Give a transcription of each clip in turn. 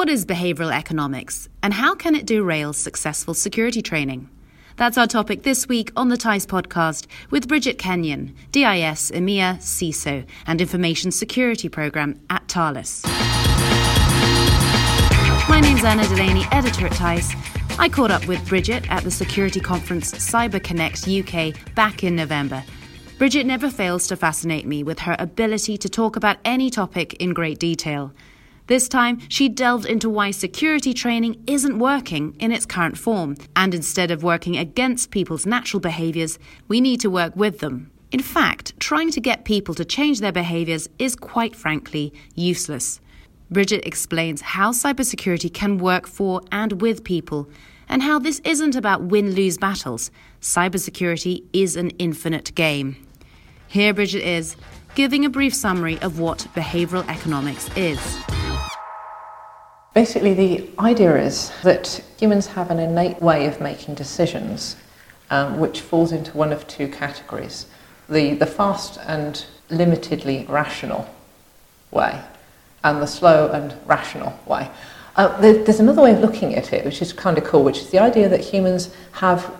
What is behavioral economics and how can it derail successful security training? That's our topic this week on the teiss podcast with Bridget Kenyon, DIS EMEA CISO and Information Security Program at Thales. My name's Anna Delaney, editor at teiss. I caught up with Bridget at the security conference CyberConnect UK back in November. Bridget never fails to fascinate me with her ability to talk about any topic in great detail. This time, she delved into why security training isn't working in its current form, and instead of working against people's natural behaviours, we need to work with them. In fact, trying to get people to change their behaviours is quite frankly useless. Bridget explains how cybersecurity can work for and with people, and how this isn't about win lose battles. Cybersecurity is an infinite game. Here, Bridget is giving a brief summary of what behavioral economics is. Basically, the idea is that humans have an innate way of making decisions, um, which falls into one of two categories the, the fast and limitedly rational way, and the slow and rational way. Uh, there's another way of looking at it, which is kind of cool, which is the idea that humans have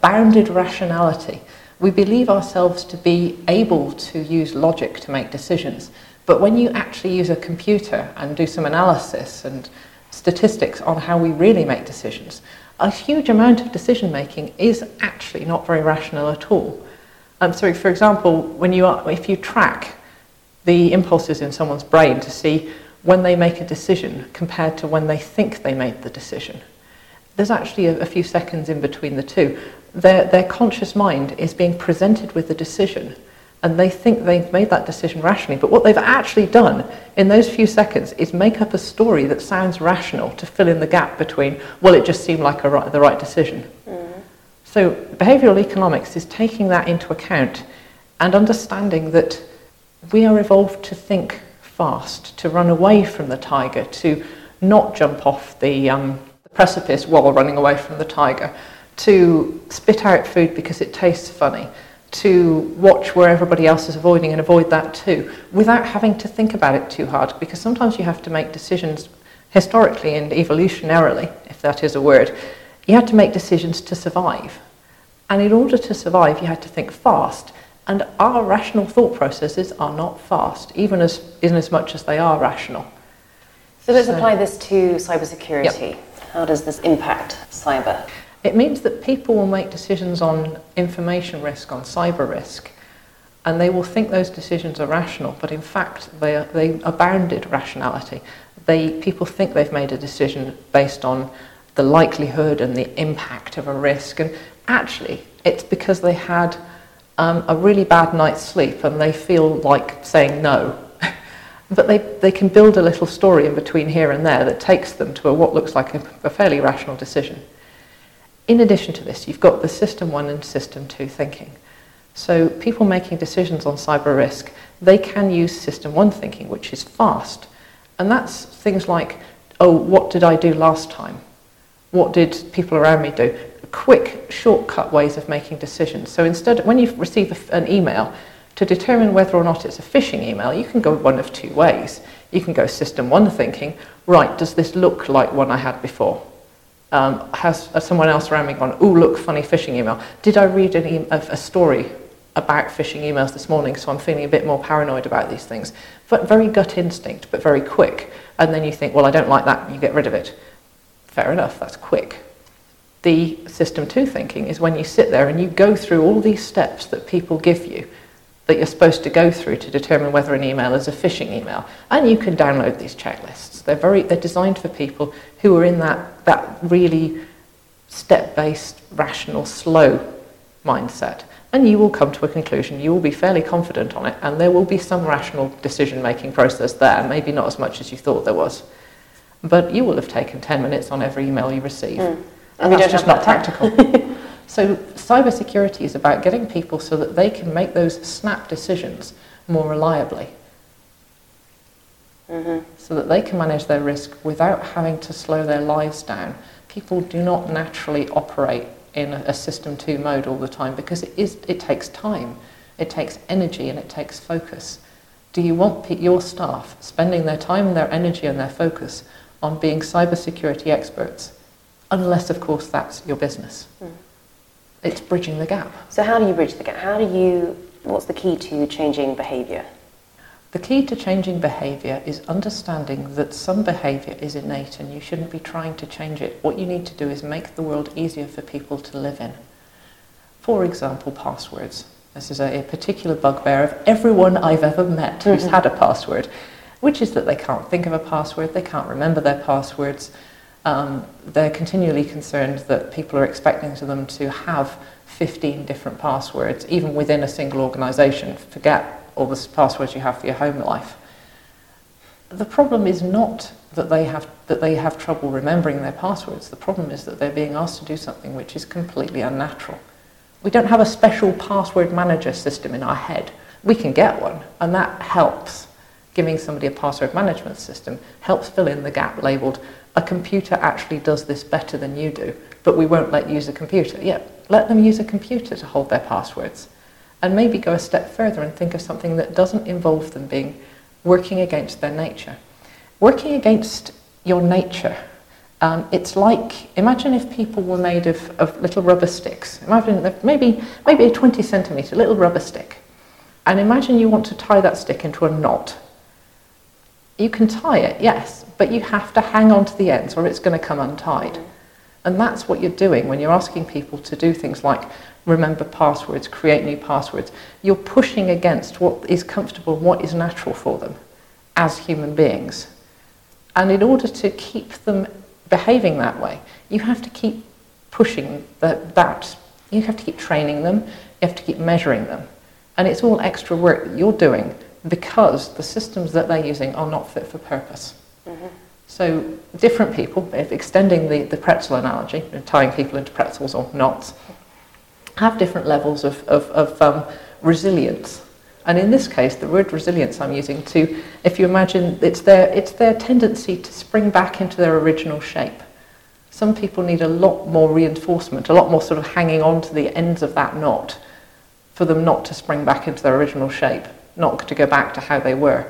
bounded rationality. We believe ourselves to be able to use logic to make decisions. But when you actually use a computer and do some analysis and statistics on how we really make decisions, a huge amount of decision making is actually not very rational at all. Um, so, for example, when you are, if you track the impulses in someone's brain to see when they make a decision compared to when they think they made the decision, there's actually a, a few seconds in between the two. Their, their conscious mind is being presented with the decision and they think they've made that decision rationally. But what they've actually done in those few seconds is make up a story that sounds rational to fill in the gap between, well, it just seemed like right, the right decision. Mm. So behavioral economics is taking that into account and understanding that we are evolved to think fast, to run away from the tiger, to not jump off the, um, the precipice while running away from the tiger, to spit out food because it tastes funny to watch where everybody else is avoiding and avoid that too, without having to think about it too hard, because sometimes you have to make decisions historically and evolutionarily, if that is a word, you had to make decisions to survive. And in order to survive, you had to think fast. And our rational thought processes are not fast, even as, in as much as they are rational. So let's so, apply this to cybersecurity. Yep. How does this impact cyber? It means that people will make decisions on information risk, on cyber risk, and they will think those decisions are rational, but in fact they are, they are bounded rationality. They, people think they've made a decision based on the likelihood and the impact of a risk, and actually it's because they had um, a really bad night's sleep and they feel like saying no. but they, they can build a little story in between here and there that takes them to a, what looks like a, a fairly rational decision. In addition to this, you've got the system one and system two thinking. So people making decisions on cyber risk, they can use system one thinking, which is fast. And that's things like, oh, what did I do last time? What did people around me do? Quick, shortcut ways of making decisions. So instead, when you receive an email, to determine whether or not it's a phishing email, you can go one of two ways. You can go system one thinking, right, does this look like one I had before? Um, has someone else around me gone, oh, look, funny phishing email. Did I read an story about phishing emails this morning, so I'm feeling a bit more paranoid about these things? But very gut instinct, but very quick. And then you think, well, I don't like that, you get rid of it. Fair enough, that's quick. The system two thinking is when you sit there and you go through all these steps that people give you that you're supposed to go through to determine whether an email is a phishing email. And you can download these checklists. They're very they're designed for people who are in that that really step-based, rational, slow mindset. And you will come to a conclusion. You will be fairly confident on it, and there will be some rational decision-making process there. Maybe not as much as you thought there was, but you will have taken ten minutes on every email you receive, mm. and, and that's just not practical. So cybersecurity is about getting people so that they can make those snap decisions more reliably. Mm-hmm. So that they can manage their risk without having to slow their lives down. People do not naturally operate in a, a system two mode all the time because it, is, it takes time, it takes energy, and it takes focus. Do you want your staff spending their time and their energy and their focus on being cybersecurity experts, unless, of course, that's your business. Mm. It's bridging the gap. So, how do you bridge the gap? How do you, what's the key to changing behaviour? The key to changing behaviour is understanding that some behaviour is innate and you shouldn't be trying to change it. What you need to do is make the world easier for people to live in. For example, passwords. This is a, a particular bugbear of everyone I've ever met who's mm-hmm. had a password, which is that they can't think of a password, they can't remember their passwords. Um, they're continually concerned that people are expecting them to have 15 different passwords, even within a single organisation. Forget all the passwords you have for your home life. The problem is not that they have that they have trouble remembering their passwords. The problem is that they're being asked to do something which is completely unnatural. We don't have a special password manager system in our head. We can get one, and that helps. Giving somebody a password management system helps fill in the gap labeled a computer actually does this better than you do, but we won't let you use a computer. Yeah, let them use a computer to hold their passwords and maybe go a step further and think of something that doesn't involve them being working against their nature. Working against your nature, um, it's like imagine if people were made of, of little rubber sticks. Imagine maybe maybe a 20 centimeter little rubber stick, and imagine you want to tie that stick into a knot. You can tie it, yes, but you have to hang on to the ends or it's going to come untied. And that's what you're doing when you're asking people to do things like remember passwords, create new passwords. You're pushing against what is comfortable, what is natural for them as human beings. And in order to keep them behaving that way, you have to keep pushing the, that. You have to keep training them, you have to keep measuring them. And it's all extra work that you're doing because the systems that they're using are not fit for purpose. Mm-hmm. So, different people, if extending the, the pretzel analogy, tying people into pretzels or knots, have different levels of, of, of um, resilience. And in this case, the word resilience I'm using to, if you imagine, it's their, it's their tendency to spring back into their original shape. Some people need a lot more reinforcement, a lot more sort of hanging on to the ends of that knot for them not to spring back into their original shape, not to go back to how they were.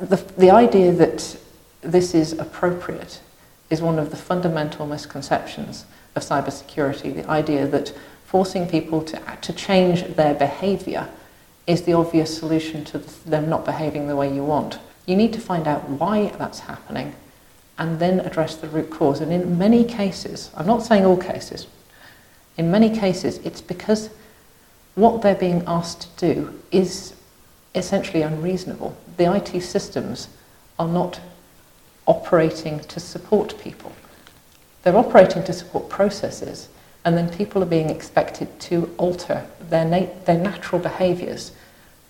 The, the idea that this is appropriate is one of the fundamental misconceptions of cybersecurity, the idea that forcing people to, to change their behavior is the obvious solution to them not behaving the way you want. You need to find out why that's happening and then address the root cause. And in many cases, I'm not saying all cases, in many cases, it's because what they're being asked to do is essentially unreasonable. The IT systems are not operating to support people. They're operating to support processes, and then people are being expected to alter their, nat- their natural behaviours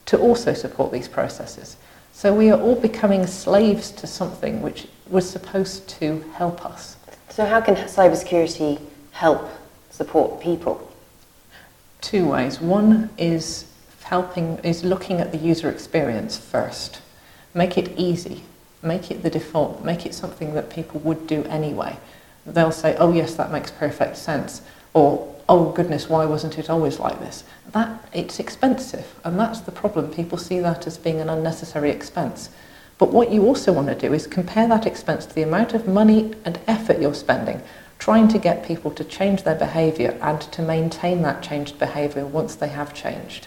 to also support these processes. So we are all becoming slaves to something which was supposed to help us. So, how can cybersecurity help support people? Two ways. One is helping, is looking at the user experience first. Make it easy, make it the default, make it something that people would do anyway they'll say, oh yes, that makes perfect sense, or oh goodness, why wasn't it always like this? That it's expensive, and that's the problem. People see that as being an unnecessary expense. But what you also want to do is compare that expense to the amount of money and effort you're spending trying to get people to change their behaviour and to maintain that changed behaviour once they have changed.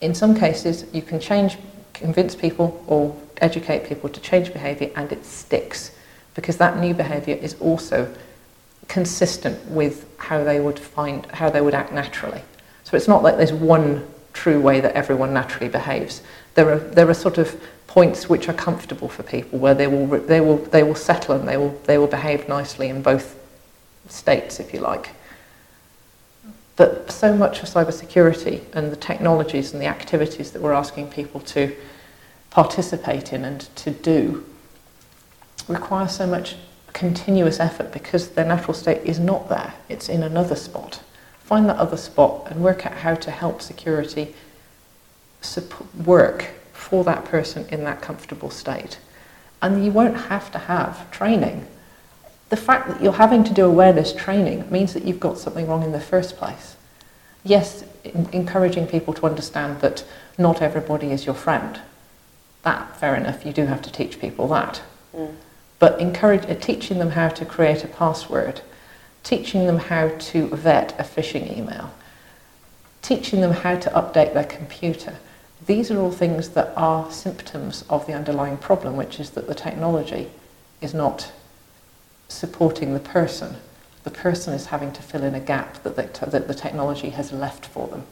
In some cases, you can change, convince people or educate people to change behaviour and it sticks because that new behaviour is also consistent with how they would find how they would act naturally. So it's not like there's one true way that everyone naturally behaves. There are there are sort of points which are comfortable for people where they will they will they will settle and they will they will behave nicely in both states, if you like. But so much of cybersecurity and the technologies and the activities that we're asking people to participate in and to do require so much continuous effort because their natural state is not there, it's in another spot. Find that other spot and work out how to help security work for that person in that comfortable state. And you won't have to have training. The fact that you're having to do awareness training means that you've got something wrong in the first place. Yes, encouraging people to understand that not everybody is your friend. That, fair enough, you do have to teach people that Mm. But encourage, uh, teaching them how to create a password, teaching them how to vet a phishing email, teaching them how to update their computer. These are all things that are symptoms of the underlying problem, which is that the technology is not supporting the person. The person is having to fill in a gap that, they, that the technology has left for them.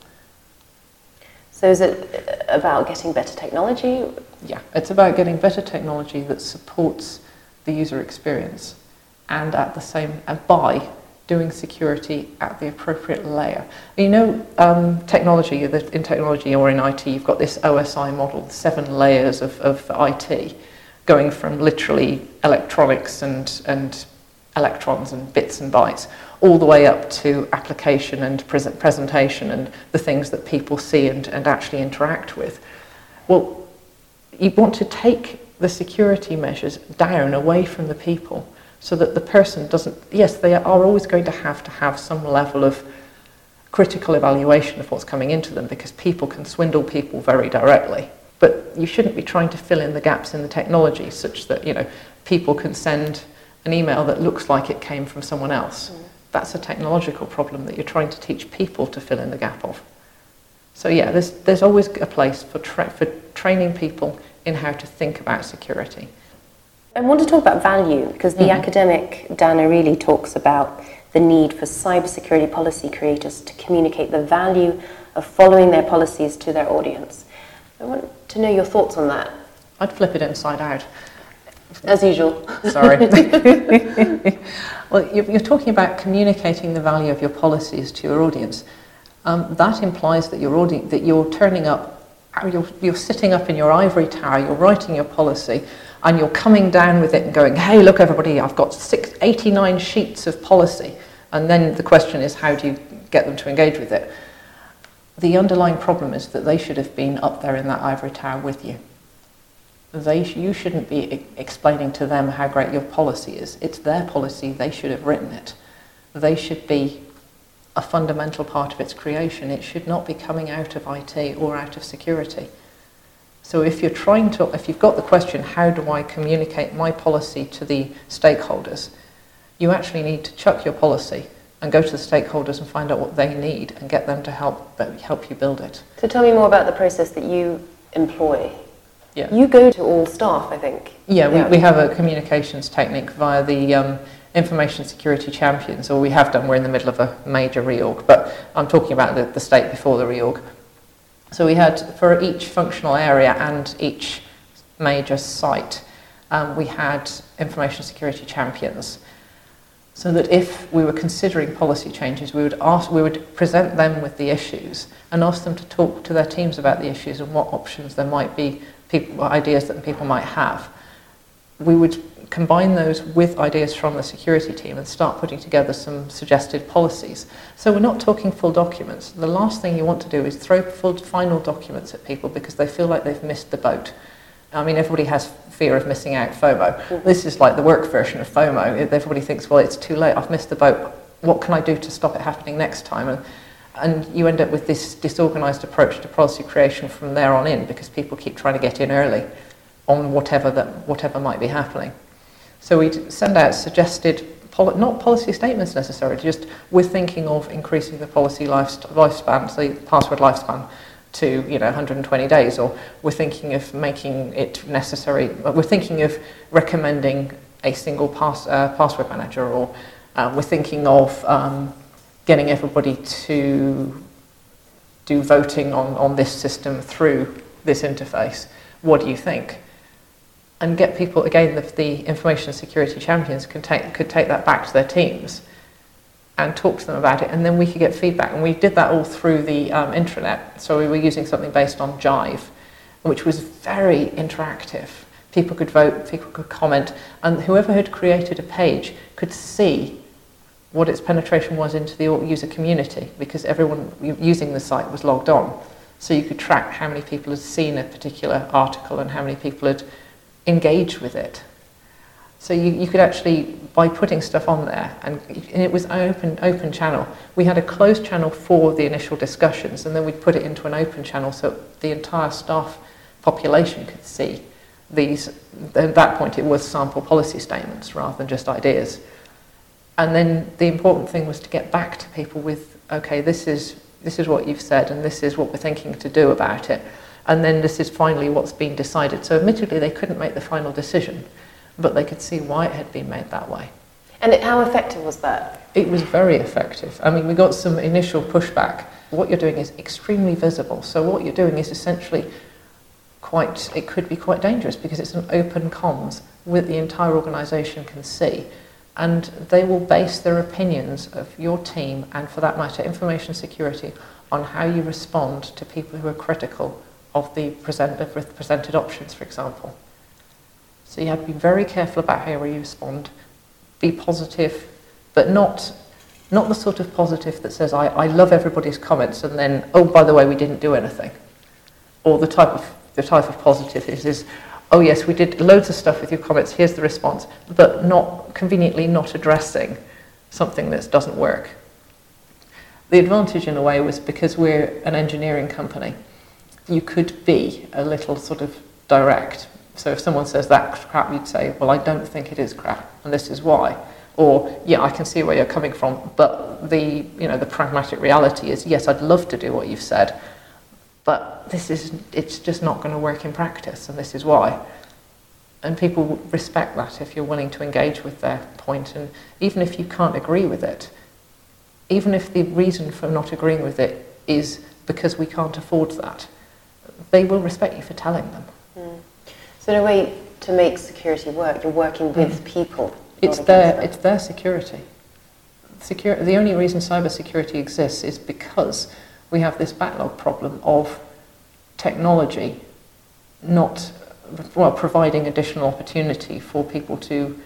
So is it about getting better technology? Yeah, it's about getting better technology that supports the user experience and at the same and by doing security at the appropriate layer. You know, um, technology, in technology or in IT, you've got this OSI model, seven layers of, of IT, going from literally electronics and, and electrons and bits and bytes, all the way up to application and pre presentation and the things that people see and, and actually interact with. Well, you want to take the security measures down away from the people so that the person doesn't, yes, they are always going to have to have some level of critical evaluation of what's coming into them because people can swindle people very directly. But you shouldn't be trying to fill in the gaps in the technology such that, you know, people can send an email that looks like it came from someone else. Mm. That's a technological problem that you're trying to teach people to fill in the gap of. So yeah, there's, there's always a place for, tra- for training people in how to think about security. I want to talk about value because the mm-hmm. academic Dana really talks about the need for cybersecurity policy creators to communicate the value of following their policies to their audience. I want to know your thoughts on that. I'd flip it inside out. As usual. Sorry. well, you're, you're, talking about communicating the value of your policies to your audience. Um, that implies that, your audi- that you're turning up, you're, you're sitting up in your ivory tower, you're writing your policy, and you're coming down with it and going, hey, look, everybody, I've got six, 89 sheets of policy. And then the question is, how do you get them to engage with it? The underlying problem is that they should have been up there in that ivory tower with you. They, you shouldn't be explaining to them how great your policy is. It's their policy, they should have written it. They should be a fundamental part of its creation. It should not be coming out of IT or out of security. So if you're trying to, if you've got the question, how do I communicate my policy to the stakeholders, you actually need to chuck your policy and go to the stakeholders and find out what they need and get them to help help you build it. So tell me more about the process that you employ. Yeah. You go to all staff, I think. Yeah, yeah. We, we have a communications technique via the um, information security champions, or we have done. We're in the middle of a major reorg, but I'm talking about the, the state before the reorg. So we had, for each functional area and each major site, um, we had information security champions. So that if we were considering policy changes, we would, ask, we would present them with the issues and ask them to talk to their teams about the issues and what options there might be, people, ideas that people might have. We would combine those with ideas from the security team and start putting together some suggested policies. So we're not talking full documents. The last thing you want to do is throw full final documents at people because they feel like they've missed the boat. I mean, everybody has fear of missing out FOMO. This is like the work version of FOMO. Everybody thinks, well, it's too late, I've missed the boat. What can I do to stop it happening next time? And, and you end up with this disorganized approach to policy creation from there on in because people keep trying to get in early on whatever, that, whatever might be happening. So we'd send out suggested, not policy statements necessarily, just we're thinking of increasing the policy lifespan, so the password lifespan to you know 120 days, or we're thinking of making it necessary, we're thinking of recommending a single pass, uh, password manager, or uh, we're thinking of um, getting everybody to do voting on, on this system through this interface. What do you think? And get people again the, the information security champions could take could take that back to their teams and talk to them about it and then we could get feedback. And we did that all through the um, intranet. So we were using something based on jive which was very interactive. People could vote people could comment and whoever had created a page could see what its penetration was into the user community because everyone using the site was logged on. So you could track how many people had seen a particular article and how many people had engage with it. So you, you could actually, by putting stuff on there, and, and it was an open, open channel. We had a closed channel for the initial discussions, and then we'd put it into an open channel so the entire staff population could see these, at that point it was sample policy statements rather than just ideas. And then the important thing was to get back to people with, okay, this is, this is what you've said and this is what we're thinking to do about it. And then this is finally what's been decided. So admittedly they couldn't make the final decision, but they could see why it had been made that way. And it, how effective was that? It was very effective. I mean, we got some initial pushback. What you're doing is extremely visible. So what you're doing is essentially quite, it could be quite dangerous because it's an open comms with the entire organisation can see. And they will base their opinions of your team and, for that matter, information security on how you respond to people who are critical of the presented options, for example. So you have to be very careful about how you respond be positive, but not not the sort of positive that says I, I love everybody's comments and then oh by the way we didn't do anything, or the type of the type of positive is is oh yes we did loads of stuff with your comments here's the response but not conveniently not addressing something that doesn't work. The advantage in a way was because we're an engineering company, you could be a little sort of direct so if someone says that crap, you'd say, well, I don't think it is crap, and this is why. Or, yeah, I can see where you're coming from, but the, you know, the pragmatic reality is, yes, I'd love to do what you've said, but this is, it's just not going to work in practice, and this is why. And people respect that if you're willing to engage with their point, and even if you can't agree with it, even if the reason for not agreeing with it is because we can't afford that, they will respect you for telling them. Mm. So in a way, to make security work, you're working with mm. people. It's their, it's their security. Secur- the only reason cybersecurity exists is because we have this backlog problem of technology not well, providing additional opportunity for people to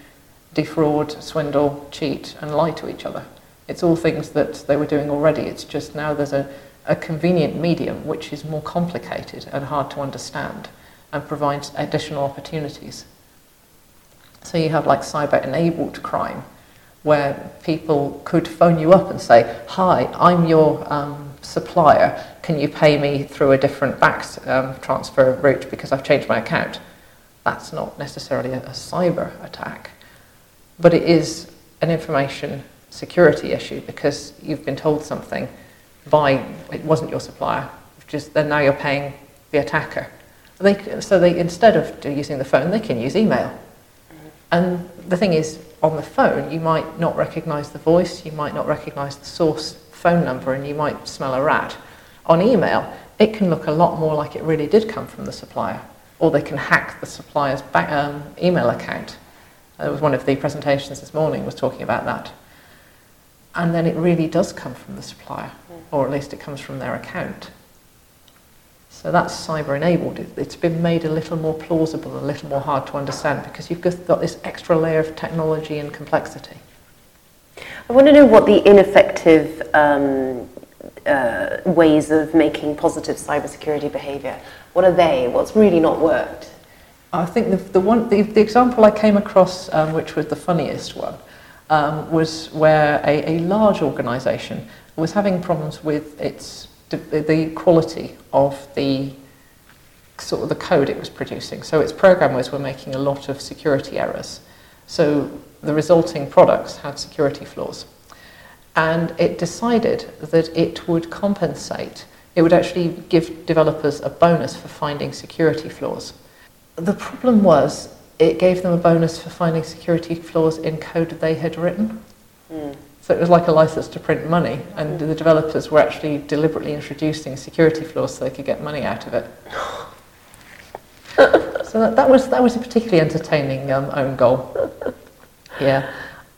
defraud, swindle, cheat, and lie to each other. It's all things that they were doing already. It's just now there's a, a convenient medium which is more complicated and hard to understand and provides additional opportunities. So you have like cyber enabled crime, where people could phone you up and say, Hi, I'm your um, supplier. Can you pay me through a different back um, transfer route because I've changed my account? That's not necessarily a, a cyber attack, but it is an information security issue because you've been told something by it wasn't your supplier, just then now you're paying the attacker. They, so they, instead of using the phone, they can use email. And the thing is, on the phone, you might not recognize the voice, you might not recognize the source phone number, and you might smell a rat. On email, it can look a lot more like it really did come from the supplier, or they can hack the supplier's um, email account. It was one of the presentations this morning was talking about that. And then it really does come from the supplier, or at least it comes from their account. So that's cyber enabled. It's been made a little more plausible, a little more hard to understand because you've got this extra layer of technology and complexity. I want to know what the ineffective um, uh, ways of making positive cybersecurity behaviour. What are they? What's really not worked? I think the, the one the, the example I came across, um, which was the funniest one, um, was where a, a large organisation was having problems with its the quality of the sort of the code it was producing. So its programmers were making a lot of security errors. So the resulting products had security flaws. And it decided that it would compensate, it would actually give developers a bonus for finding security flaws. The problem was it gave them a bonus for finding security flaws in code they had written. Mm. So it was like a license to print money, and the developers were actually deliberately introducing security flaws so they could get money out of it. so that, that, was, that was a particularly entertaining um, own goal. Yeah.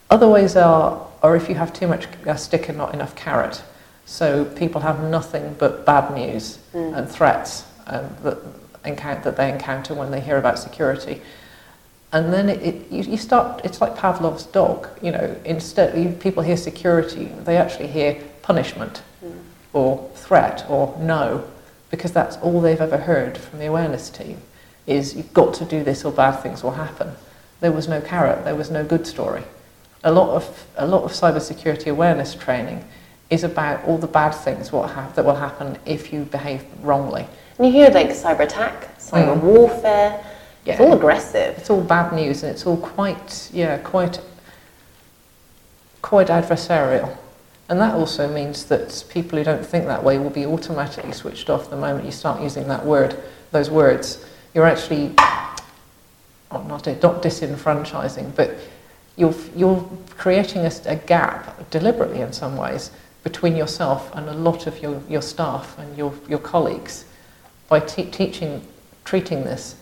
Other ways are, or if you have too much uh, stick and not enough carrot. So people have nothing but bad news mm. and threats um, that, encounter, that they encounter when they hear about security and then it, it, you, you, start it's like pavlov's dog you know instead you, people hear security they actually hear punishment mm. or threat or no because that's all they've ever heard from the awareness team is you've got to do this or bad things will happen there was no carrot there was no good story a lot of a lot of cybersecurity awareness training is about all the bad things what ha- that will happen if you behave wrongly and you hear like cyber attack cyber mm. warfare Yeah. It's all aggressive. It's all bad news and it's all quite, yeah, quite, quite adversarial. And that also means that people who don't think that way will be automatically switched off the moment you start using that word, those words. You're actually, well, not, not disenfranchising, but you're, you're creating a, a gap deliberately in some ways between yourself and a lot of your, your staff and your, your colleagues by te- teaching, treating this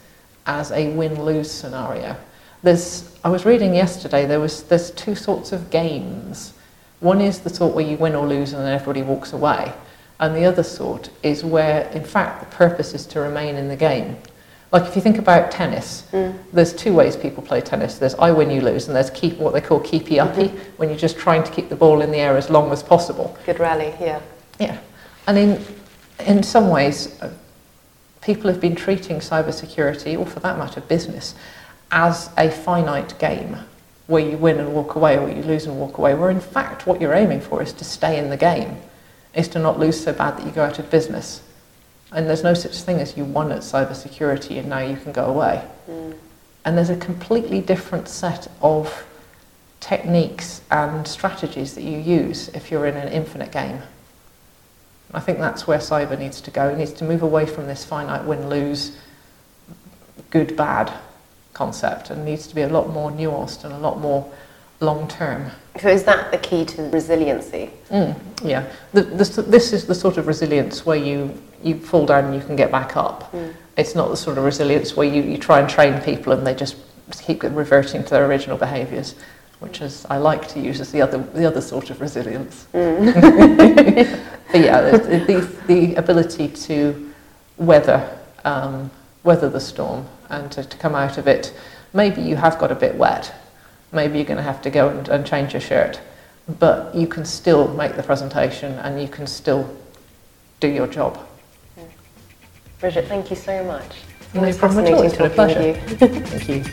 as a win-lose scenario. There's, I was reading yesterday, there was, there's two sorts of games. One is the sort where you win or lose and then everybody walks away. And the other sort is where, in fact, the purpose is to remain in the game. Like if you think about tennis, mm. there's two ways people play tennis. There's I win, you lose, and there's keep what they call keepy uppy, mm-hmm. when you're just trying to keep the ball in the air as long as possible. Good rally, yeah. Yeah, and in in some ways, people have been treating cybersecurity, or for that matter, business, as a finite game where you win and walk away, or you lose and walk away. Where in fact, what you're aiming for is to stay in the game, is to not lose so bad that you go out of business and there's no such thing as you won at cybersecurity and now you can go away. Mm. And there's a completely different set of techniques and strategies that you use if you're in an infinite game. I think that's where cyber needs to go. It needs to move away from this finite win lose, good bad concept and needs to be a lot more nuanced and a lot more long term. So, is that the key to resiliency? Mm, yeah. The, the, this is the sort of resilience where you you fall down and you can get back up. Mm. It's not the sort of resilience where you, you try and train people and they just keep reverting to their original behaviours, which is I like to use as the other the other sort of resilience. Mm. but yeah, the, the, the, ability to weather um, weather the storm and to, to come out of it. Maybe you have got a bit wet. Maybe you're going to have to go and, and change your shirt, but you can still make the presentation and you can still do your job. Bridget, thank you so much. No problem at all. It's been a pleasure. thank you.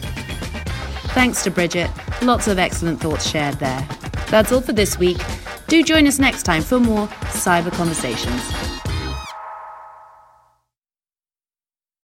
Thanks to Bridget. Lots of excellent thoughts shared there. That's all for this week. Do join us next time for more cyber conversations.